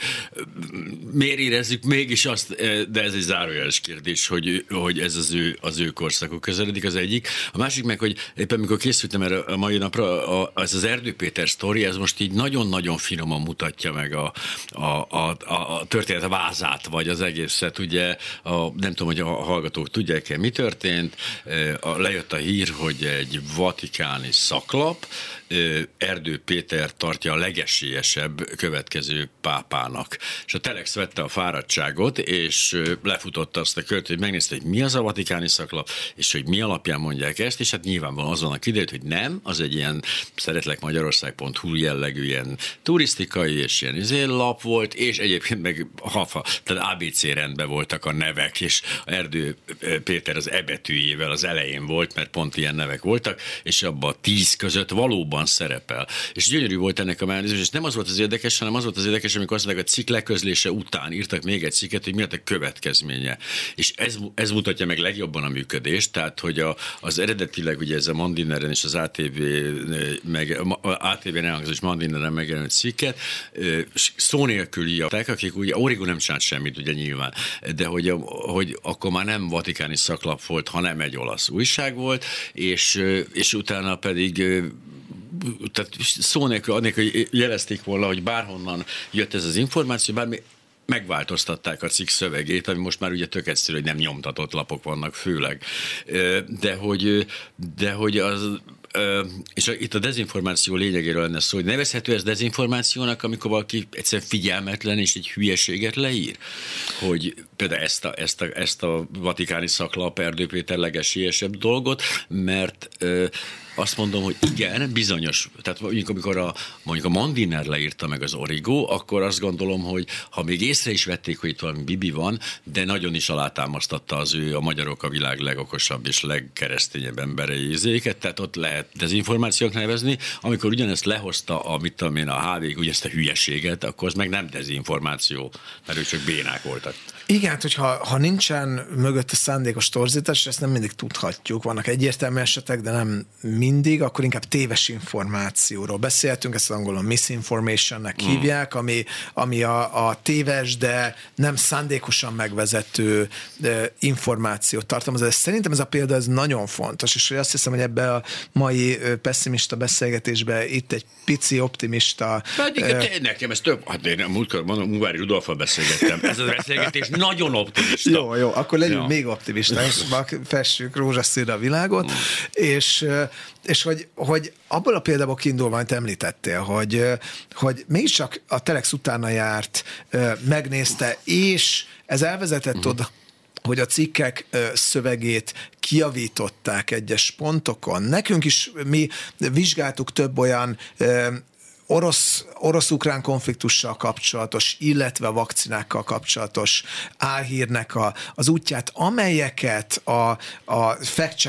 miért érezzük mégis azt, de ez egy zárójeles kérdés, hogy, hogy ez az ő, az ő korszakuk közeledik az egyik. A másik meg, hogy éppen amikor készültem erre a mai napra, a, az az Erdő Péter sztori, ez most így nagyon-nagyon finoman mutatja meg a, a, a, a történet vázát, vagy az egész egészet, ugye a, nem tudom, hogy a hallgatók tudják-e, mi történt, a, lejött a hír, hogy egy vatikáni szaklap Erdő Péter tartja a legesélyesebb következő pápának. És a Telex vette a fáradtságot, és lefutotta azt a kört, hogy megnézte, hogy mi az a vatikáni szaklap, és hogy mi alapján mondják ezt, és hát nyilvánvalóan azonnak kiderült, hogy nem, az egy ilyen szeretlek Magyarország.hu jellegű ilyen turisztikai és ilyen izé lap volt, és egyébként meg hafa, tehát ABC rendben voltak a nevek, és Erdő Péter az ebetűjével az elején volt, mert pont ilyen nevek voltak, és abban a tíz között valóban szerepel. És gyönyörű volt ennek a mechanizmus, és nem az volt az érdekes, hanem az volt az érdekes, amikor azt mondták, a cikk leközlése után írtak még egy cikket, hogy mi a következménye. És ez, ez mutatja meg legjobban a működést, tehát hogy a, az eredetileg ugye ez a Mandineren és az ATV, meg, ATV-n elhangzott Mandineren megjelent cikket, szó nélkül írták, akik ugye Origo nem csinált semmit, ugye nyilván, de hogy, hogy akkor már nem vatikáni szaklap volt, hanem egy olasz újság volt, és, és utána pedig tehát szó nélkül, annélkül, jelezték volna, hogy bárhonnan jött ez az információ, bármi megváltoztatták a cikk szövegét, ami most már ugye tök egyszerű, hogy nem nyomtatott lapok vannak főleg. De hogy, de hogy az, és itt a dezinformáció lényegéről lenne szó, hogy nevezhető ez dezinformációnak, amikor valaki egyszerűen figyelmetlen és egy hülyeséget leír? Hogy például ezt a, ezt a, ezt a vatikáni szaklap Erdő Péter legesélyesebb dolgot, mert azt mondom, hogy igen, bizonyos, tehát mondjuk amikor a, mondjuk a Mandiner leírta meg az Origo, akkor azt gondolom, hogy ha még észre is vették, hogy itt valami bibi van, de nagyon is alátámasztatta az ő a magyarok a világ legokosabb és legkeresztényebb emberei izéket, tehát ott lehet dezinformációk nevezni, amikor ugyanezt lehozta, amit tudom én, a HV, ugye ezt a hülyeséget, akkor az meg nem dezinformáció, mert ők csak bénák voltak. Igen, hát hogyha ha nincsen mögött a szándékos torzítás, ezt nem mindig tudhatjuk. Vannak egyértelmű esetek, de nem mindig, akkor inkább téves információról beszéltünk, ezt az angolon misinformationnek mm. hívják, ami, ami a, a téves, de nem szándékosan megvezető de információt tartalmaz. Ez, szerintem ez a példa ez nagyon fontos, és azt hiszem, hogy ebbe a mai pessimista beszélgetésbe itt egy pici optimista... Pedig uh, nekem ez több, hát én múltkor mondom, Ungvári Rudolfal beszélgettem. Ez a beszélgetés nagyon optimista. Jó, jó, akkor legyünk ja. még optimisták, fessük rózsaszínre a világot, mm. és és hogy, hogy abból a példából kiindulva, amit említettél, hogy, hogy mégiscsak a Telex utána járt, megnézte, és ez elvezetett uh-huh. oda, hogy a cikkek szövegét kiavították egyes pontokon. Nekünk is mi vizsgáltuk több olyan orosz, orosz-ukrán konfliktussal kapcsolatos, illetve a vakcinákkal kapcsolatos álhírnek a, az útját, amelyeket a, a fact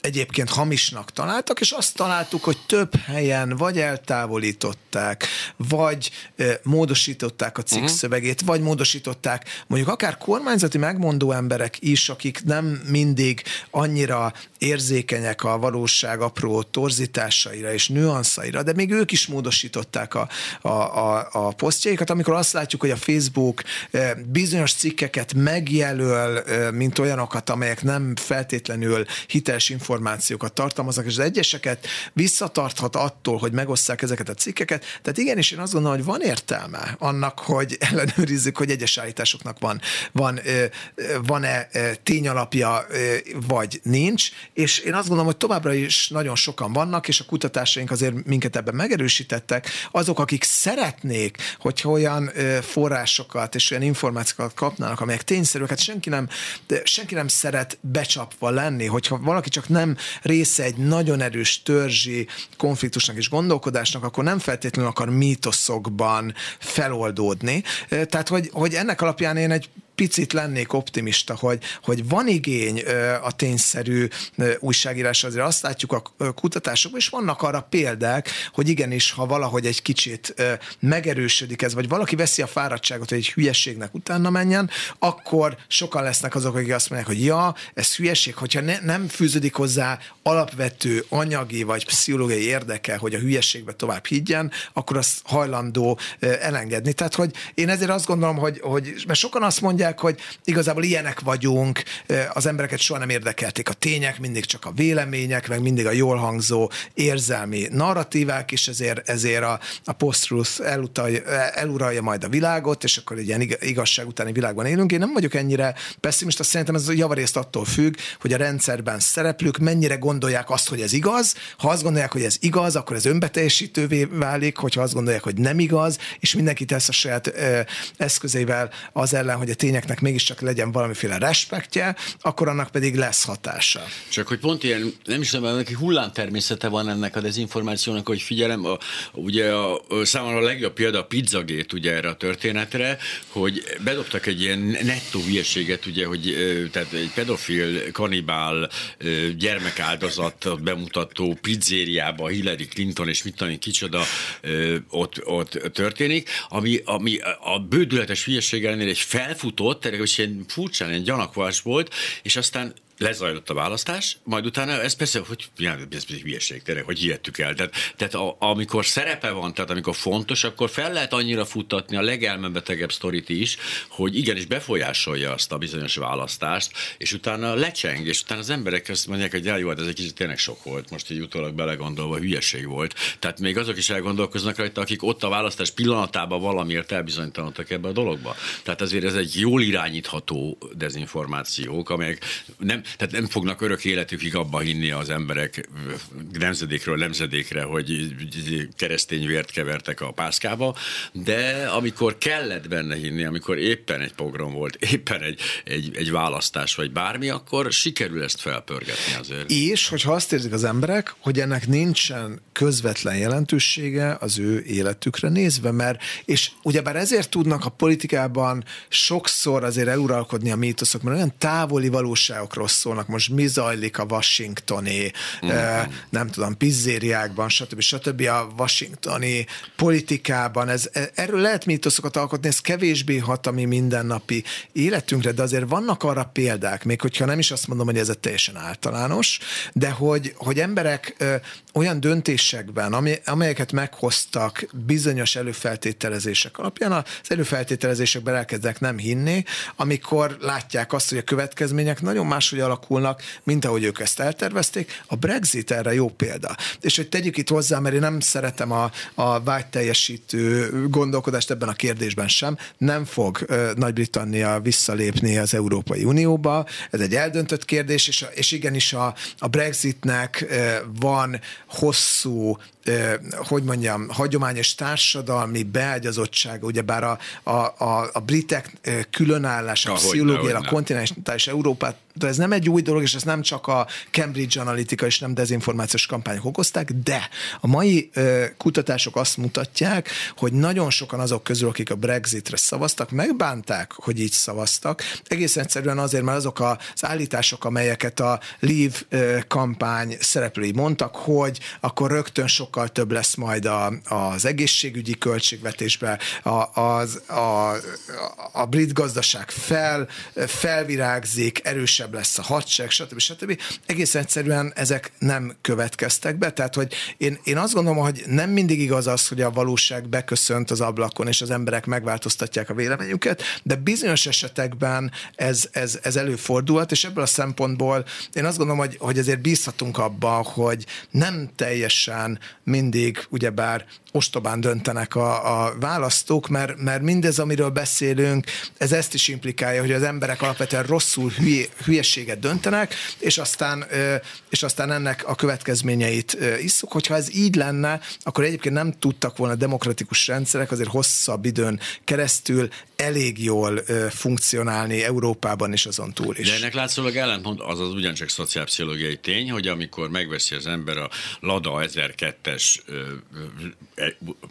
egyébként hamisnak találtak, és azt találtuk, hogy több helyen vagy eltávolították, vagy ö, módosították a cikk uh-huh. szövegét, vagy módosították mondjuk akár kormányzati megmondó emberek is, akik nem mindig annyira érzékenyek a valóság apró torzításaira és nüanszaira, de még még ők is módosították a, a, a, a posztjaikat, amikor azt látjuk, hogy a Facebook eh, bizonyos cikkeket megjelöl, eh, mint olyanokat, amelyek nem feltétlenül hiteles információkat tartalmaznak, és az egyeseket visszatarthat attól, hogy megosszák ezeket a cikkeket. Tehát igenis, én azt gondolom, hogy van értelme annak, hogy ellenőrizzük, hogy egyes állításoknak van, van, eh, van-e tényalapja, vagy nincs, és én azt gondolom, hogy továbbra is nagyon sokan vannak, és a kutatásaink azért minket ebben megerősítettek, azok, akik szeretnék, hogy olyan forrásokat és olyan információkat kapnának, amelyek tényszerűek, hát senki nem, senki nem szeret becsapva lenni, hogyha valaki csak nem része egy nagyon erős törzsi konfliktusnak és gondolkodásnak, akkor nem feltétlenül akar mítoszokban feloldódni. Tehát, hogy, hogy ennek alapján én egy picit lennék optimista, hogy, hogy van igény a tényszerű újságírásra, azért azt látjuk a kutatásokban, és vannak arra példák, hogy igenis, ha valahogy egy kicsit megerősödik ez, vagy valaki veszi a fáradtságot, hogy egy hülyességnek utána menjen, akkor sokan lesznek azok, akik azt mondják, hogy ja, ez hülyeség, hogyha ne, nem fűződik hozzá alapvető anyagi vagy pszichológiai érdeke, hogy a hülyességbe tovább higgyen, akkor az hajlandó elengedni. Tehát, hogy én ezért azt gondolom, hogy, hogy mert sokan azt mondják, mondják, hogy igazából ilyenek vagyunk, az embereket soha nem érdekelték a tények, mindig csak a vélemények, meg mindig a jól hangzó érzelmi narratívák, és ezért, ezért a, a post-truth eluralja majd a világot, és akkor egy ilyen igazság utáni világban élünk. Én nem vagyok ennyire pessimista, szerintem ez javarészt attól függ, hogy a rendszerben szereplők mennyire gondolják azt, hogy ez igaz. Ha azt gondolják, hogy ez igaz, akkor ez önbeteljesítővé válik, hogyha azt gondolják, hogy nem igaz, és mindenki tesz a saját eszközével az ellen, hogy a tények tényeknek mégiscsak legyen valamiféle respektje, akkor annak pedig lesz hatása. Csak hogy pont ilyen, nem is tudom, neki hullám természete van ennek a dezinformációnak, hogy figyelem, a, ugye a, a számomra a legjobb példa a pizzagét ugye erre a történetre, hogy bedobtak egy ilyen nettó hülyeséget, ugye, hogy tehát egy pedofil, kanibál, gyermekáldozat bemutató pizzériába Hillary Clinton és mit tudom, kicsoda ott, ott történik, ami, ami a bődületes hülyeség ellenére egy felfut futott, és ilyen furcsán, ilyen gyanakvás volt, és aztán lezajlott a választás, majd utána ez persze, hogy ja, ez egy hülyeség, tényleg, hogy hihettük el. Tehát, tehát a, amikor szerepe van, tehát amikor fontos, akkor fel lehet annyira futtatni a legelmebetegebb sztorit is, hogy igenis befolyásolja azt a bizonyos választást, és utána lecseng, és utána az emberek azt mondják, hogy jó, hát ez egy kicsit tényleg sok volt, most egy utólag belegondolva hülyeség volt. Tehát még azok is elgondolkoznak rajta, akik ott a választás pillanatában valamiért elbizonytalanodtak ebbe a dologba. Tehát azért ez egy jól irányítható dezinformációk, amelyek nem, tehát nem fognak örök életükig abba hinni az emberek nemzedékről nemzedékre, hogy keresztény vért kevertek a pászkába, de amikor kellett benne hinni, amikor éppen egy pogrom volt, éppen egy, egy, egy választás vagy bármi, akkor sikerül ezt felpörgetni azért. És hogyha azt érzik az emberek, hogy ennek nincsen közvetlen jelentősége az ő életükre nézve, mert és ugyebár ezért tudnak a politikában sokszor azért eluralkodni a mítoszok, mert olyan távoli valóságokról szólnak, most mi zajlik a washingtoni, mm-hmm. nem tudom, pizzériákban, stb. stb. a washingtoni politikában, ez, e, erről lehet mítoszokat alkotni, ez kevésbé hat a mi mindennapi életünkre, de azért vannak arra példák, még hogyha nem is azt mondom, hogy ez teljesen általános, de hogy, hogy emberek ö, olyan döntésekben, amelyeket meghoztak bizonyos előfeltételezések alapján, az előfeltételezésekben elkezdek nem hinni, amikor látják azt, hogy a következmények nagyon máshogy alakulnak, mint ahogy ők ezt eltervezték. A Brexit erre jó példa. És hogy tegyük itt hozzá, mert én nem szeretem a, a vágyteljesítő gondolkodást ebben a kérdésben sem, nem fog Nagy-Britannia visszalépni az Európai Unióba. Ez egy eldöntött kérdés, és, és igenis a, a Brexitnek van hosszú hogy mondjam, hagyományos társadalmi beágyazottsága, ugyebár a, a, a, a britek különállása, a pszichológia, a kontinentális Európát, de ez nem egy új dolog, és ez nem csak a Cambridge Analytica és nem dezinformációs kampányok okozták, de a mai kutatások azt mutatják, hogy nagyon sokan azok közül, akik a Brexitre szavaztak, megbánták, hogy így szavaztak. Egész egyszerűen azért, mert azok az állítások, amelyeket a Leave kampány szereplői mondtak, hogy akkor rögtön sokkal sokkal több lesz majd a, az egészségügyi költségvetésben, a, az, a, a brit gazdaság fel, felvirágzik, erősebb lesz a hadsereg, stb. stb. Egész egyszerűen ezek nem következtek be, tehát hogy én, én azt gondolom, hogy nem mindig igaz az, hogy a valóság beköszönt az ablakon, és az emberek megváltoztatják a véleményüket, de bizonyos esetekben ez, ez, ez előfordulhat, és ebből a szempontból én azt gondolom, hogy, hogy azért bízhatunk abban, hogy nem teljesen mindig ugyebár ostobán döntenek a, a választók, mert, mert mindez, amiről beszélünk, ez ezt is implikálja, hogy az emberek alapvetően rosszul hülye, hülyeséget döntenek, és aztán, és aztán ennek a következményeit isszuk. Hogyha ez így lenne, akkor egyébként nem tudtak volna demokratikus rendszerek azért hosszabb időn keresztül elég jól funkcionálni Európában és azon túl is. De ennek látszólag ellentmond az az ugyancsak szociálpszichológiai tény, hogy amikor megveszi az ember a Lada 1002-es e,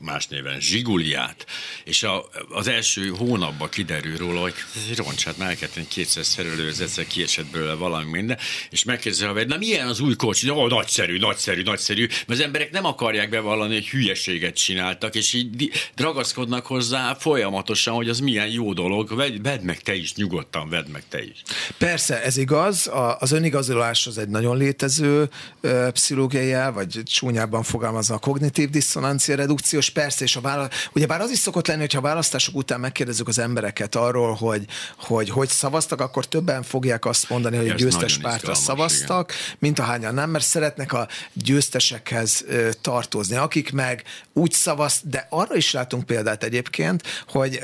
más néven Zsiguliát, és a, az első hónapban kiderül róla, hogy ez egy roncs, hát már elkezdeni kétszer szerelőz, egyszer kiesett belőle valami minden, és megkérdezi a na milyen az új kocsi? Ó, nagyszerű, nagyszerű, nagyszerű, mert az emberek nem akarják bevallani, hogy hülyeséget csináltak, és így ragaszkodnak hozzá folyamatosan, hogy az milyen jó dolog, vedd, vedd meg te is, nyugodtan vedd meg te is. Persze, ez igaz, a, az önigazolás az egy nagyon létező ö, pszichológiai vagy csúnyában fogalmazva a kognitív diszonancia redukciós, persze, és a vála- ugye bár az is szokott lenni, hogyha a választások után megkérdezzük az embereket arról, hogy hogy, hogy szavaztak, akkor többen fogják azt mondani, hogy a győztes pártra szavaztak, igen. mint ahányan nem, mert szeretnek a győztesekhez tartozni. Akik meg úgy szavaz, de arra is látunk példát egyébként, hogy,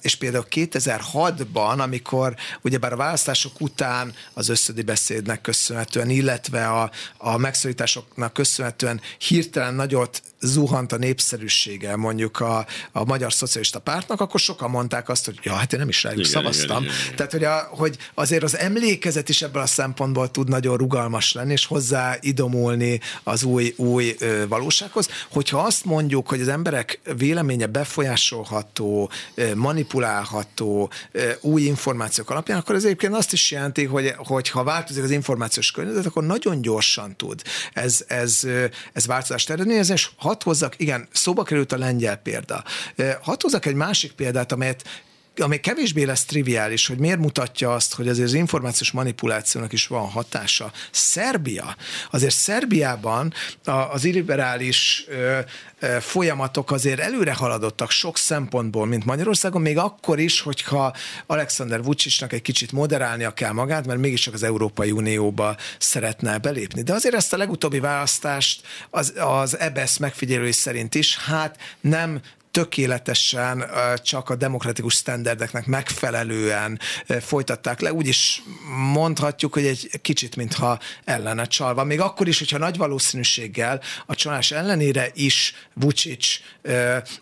és például 2006-ban, amikor ugyebár a választások után az összödi beszédnek köszönhetően, illetve a, a megszorításoknak köszönhetően hirtelen nagyot zuhant a népszerűsége mondjuk a, a Magyar Szocialista Pártnak, akkor sokan mondták azt, hogy ja, hát én nem is rájuk igen, szavaztam. Igen, igen, igen. Tehát, hogy, a, hogy azért az emlékezet is ebből a szempontból tud nagyon rugalmas lenni, és hozzá idomulni az új, új ö, valósághoz. Hogyha azt mondjuk, hogy az emberek véleménye befolyásolható, manipulálható új információk alapján, akkor ez egyébként azt is jelenti, hogy, hogy ha változik az információs környezet, akkor nagyon gyorsan tud ez, ez, ez változást eredményezni, és ha hadd hozzak, igen, szóba került a lengyel példa. Hadd hozzak egy másik példát, amelyet ami kevésbé lesz triviális, hogy miért mutatja azt, hogy azért az információs manipulációnak is van hatása. Szerbia. Azért Szerbiában az illiberális folyamatok azért előre haladottak sok szempontból, mint Magyarországon, még akkor is, hogyha Alexander Vucicnak egy kicsit moderálnia kell magát, mert mégiscsak az Európai Unióba szeretne belépni. De azért ezt a legutóbbi választást az, az EBSZ e megfigyelői szerint is, hát nem tökéletesen csak a demokratikus sztenderdeknek megfelelően folytatták le. Úgy is mondhatjuk, hogy egy kicsit, mintha ellene csalva. Még akkor is, hogyha nagy valószínűséggel a csalás ellenére is Vucic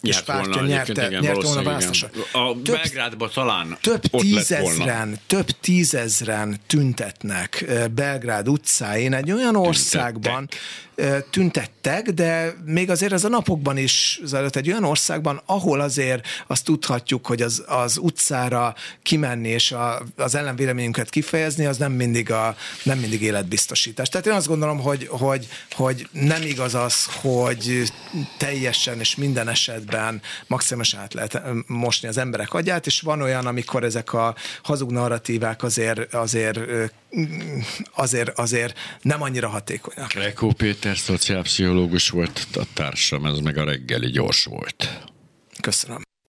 és pártja nyerte, igen, nyerte volna választása. A több, Belgrádban talán több tízezren, több tízezren tüntetnek Belgrád utcáin egy olyan országban, tüntettek. Tüntettek, de még azért ez a napokban is zajlott egy olyan országban, ahol azért azt tudhatjuk, hogy az, az utcára kimenni és a, az ellenvéleményünket kifejezni, az nem mindig, a, nem mindig életbiztosítás. Tehát én azt gondolom, hogy, hogy, hogy nem igaz az, hogy teljesen és minden esetben maximálisan át lehet mosni az emberek agyát, és van olyan, amikor ezek a hazug narratívák azért, azért azért, azért nem annyira hatékonyak. Rekó Péter szociálpszichológus volt a társam, ez meg a reggeli gyors volt. Köszönöm.